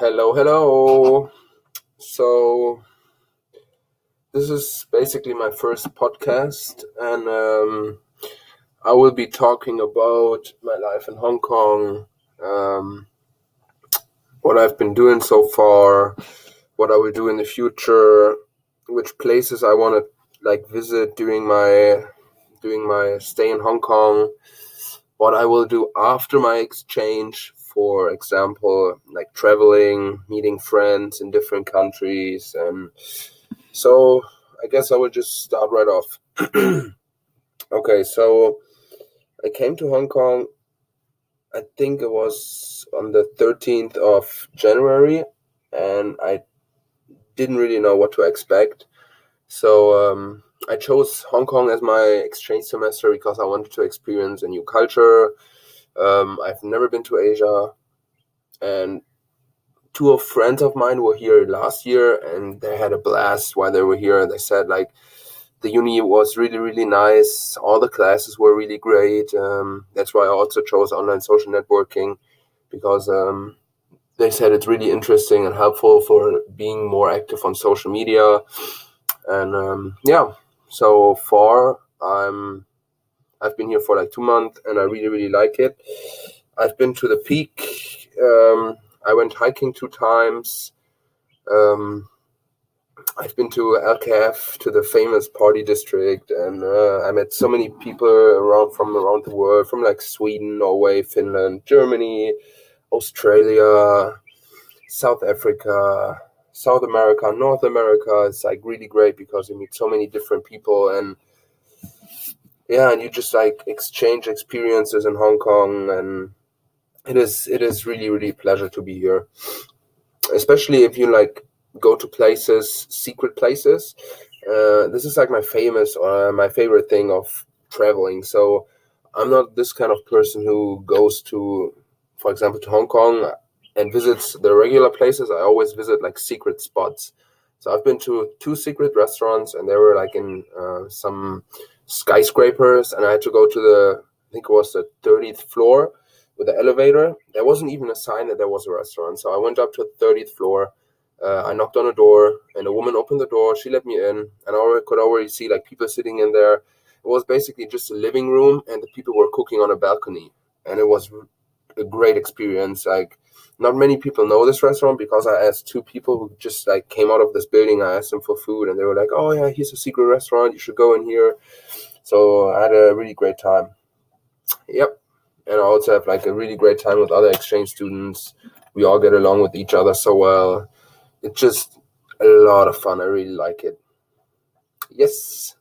Hello, hello. So, this is basically my first podcast, and um, I will be talking about my life in Hong Kong, um, what I've been doing so far, what I will do in the future, which places I want to like visit during my during my stay in Hong Kong, what I will do after my exchange for example, like traveling, meeting friends in different countries. And so I guess I will just start right off. okay, so I came to Hong Kong, I think it was on the 13th of January, and I didn't really know what to expect. So um, I chose Hong Kong as my exchange semester because I wanted to experience a new culture, um, I've never been to Asia, and two of friends of mine were here last year, and they had a blast while they were here. They said like the uni was really really nice. All the classes were really great. Um, that's why I also chose online social networking because um, they said it's really interesting and helpful for being more active on social media. And um, yeah, so far I'm I've been here for like two months and I really, really like it. I've been to the peak. Um, I went hiking two times. Um, I've been to LKF, to the famous party district, and uh, I met so many people around from around the world, from like Sweden, Norway, Finland, Germany, Australia, South Africa, South America, North America. It's like really great because you meet so many different people and yeah, and you just like exchange experiences in Hong Kong, and it is it is really really pleasure to be here, especially if you like go to places, secret places. Uh, this is like my famous or uh, my favorite thing of traveling. So I'm not this kind of person who goes to, for example, to Hong Kong and visits the regular places. I always visit like secret spots. So I've been to two secret restaurants, and they were like in uh, some skyscrapers, and I had to go to the I think it was the 30th floor with the elevator. There wasn't even a sign that there was a restaurant, so I went up to the 30th floor. Uh, I knocked on a door, and a woman opened the door. She let me in, and I could already see like people sitting in there. It was basically just a living room, and the people were cooking on a balcony, and it was a great experience. Like not many people know this restaurant because I asked two people who just like came out of this building. I asked them for food, and they were like, "Oh yeah, here's a secret restaurant. You should go in here." So I had a really great time. Yep, and I also have like a really great time with other exchange students. We all get along with each other so well. It's just a lot of fun. I really like it. Yes.